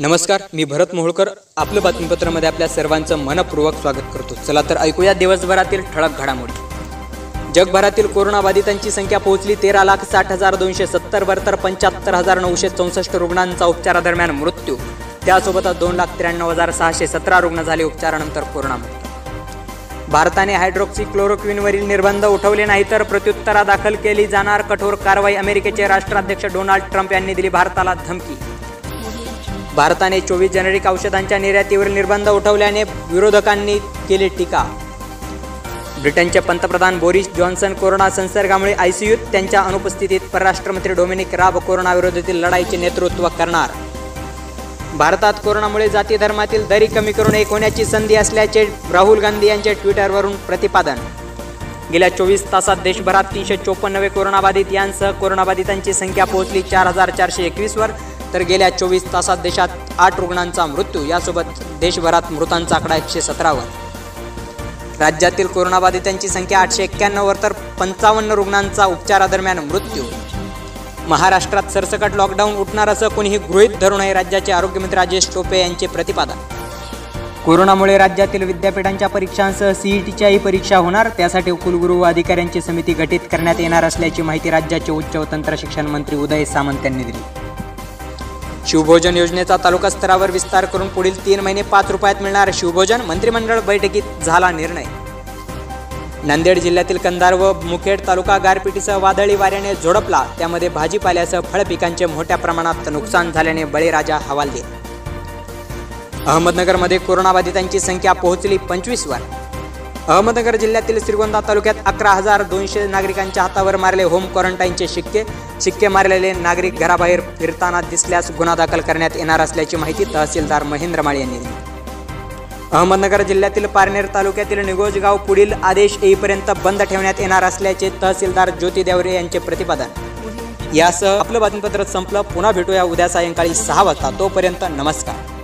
नमस्कार मी भरत मोहोळकर. आपलं बातमीपत्रामध्ये आपल्या सर्वांचं मनपूर्वक स्वागत करतो. चला तर ऐकूया दिवसभरातील ठळक घडामोडी. जगभरातील कोरोनाबाधितांची संख्या पोहोचली तेरा लाख साठ हजार दोनशे सत्तरवर तर पंच्याहत्तर हजार नऊशे चौसष्ट रुग्णांचा उपचारादरम्यान मृत्यू. त्यासोबतच दोन लाख त्र्याण्णव हजार सहाशे सतरा रुग्ण झाले उपचारानंतर कोरोनामुक्त भारताने हायड्रोक्सी क्लोरोक्विनवरील निर्बंध उठवले नाही तर प्रत्युत्तरा दाखल केली जाणार कठोर कारवाई. अमेरिकेचे राष्ट्राध्यक्ष डोनाल्ड ट्रम्प यांनी दिली भारताला धमकी. भारताने चोवीस जेनेरिक औषधांच्या निर्यातीवर निर्बंध उठवल्याने विरोधकांनी केली टीका. ब्रिटनचे पंतप्रधान बोरिस जॉन्सन कोरोना संसर्गामुळे आयसीयूत त्यांच्या अनुपस्थितीत परराष्ट्रमंत्री डोमिनिक राब कोरोनाविरोधातील लढाईचे नेतृत्व करणार. भारतात कोरोनामुळे जाती धर्मातील दरी कमी करून एक होण्याची संधी असल्याचे राहुल गांधी यांचे ट्विटरवरून प्रतिपादन. गेल्या चोवीस तासात देशभरात तीनशे चोपन्न नवे कोरोनाबाधित यांसह कोरोनाबाधितांची संख्या पोहोचली चार हजार चारशे एकवीसवर. तर गेल्या चोवीस तासात देशात आठ रुग्णांचा मृत्यू यासोबत देशभरात मृतांचा आकडा एकशे सतरावर. राज्यातील कोरोनाबाधितांची संख्या आठशे एक्क्याण्णववर तर पंचावन्न रुग्णांचा उपचारादरम्यान मृत्यू. महाराष्ट्रात सरसकट लॉकडाऊन उठणार असं कोणीही गृहीत धरू नये राज्याचे आरोग्यमंत्री राजेश टोपे यांचे प्रतिपादन. कोरोनामुळे राज्यातील विद्यापीठांच्या परीक्षांसह सीईटीच्याही परीक्षा होणार त्यासाठी कुलगुरू व अधिकाऱ्यांची समिती गठीत करण्यात येणार असल्याची माहिती राज्याचे उच्च व तंत्र शिक्षण मंत्री उदय सामंत यांनी दिली. शिवभोजन योजनेचा तालुका स्तरावर विस्तार करून पुढील तीन महिने पाच रुपयात मिळणार शिवभोजन मंत्रिमंडळ बैठकीत झाला निर्णय. नांदेड जिल्ह्यातील कंधार व मुखेड तालुका गारपिटीसह वादळी वाऱ्याने झोडपला. त्यामध्ये भाजीपाल्यासह फळपिकांचे मोठ्या प्रमाणात नुकसान झाल्याने बळीराजा हवालदिल. अहमदनगरमध्ये कोरोनाबाधितांची संख्या पोहोचली पंचवीसवर. अहमदनगर जिल्ह्यातील श्रीगोंदा तालुक्यात अकरा हजार दोनशे नागरिकांच्या हातावर मारले होम क्वारंटाईनचे शिक्के. शिक्के मारलेले नागरिक घराबाहेर फिरताना दिसल्यास गुन्हा दाखल करण्यात येणार असल्याची माहिती तहसीलदार महेंद्र माळे यांनी दिली. अहमदनगर जिल्ह्यातील पारनेर तालुक्यातील निगोजगाव पुढील आदेश येईपर्यंत बंद ठेवण्यात येणार असल्याचे तहसीलदार ज्योती देवरे यांचे प्रतिपादन. यासह आपलं बातमीपत्र संपलं. पुन्हा भेटूया उद्या सायंकाळी सहा वाजता. तोपर्यंत नमस्कार.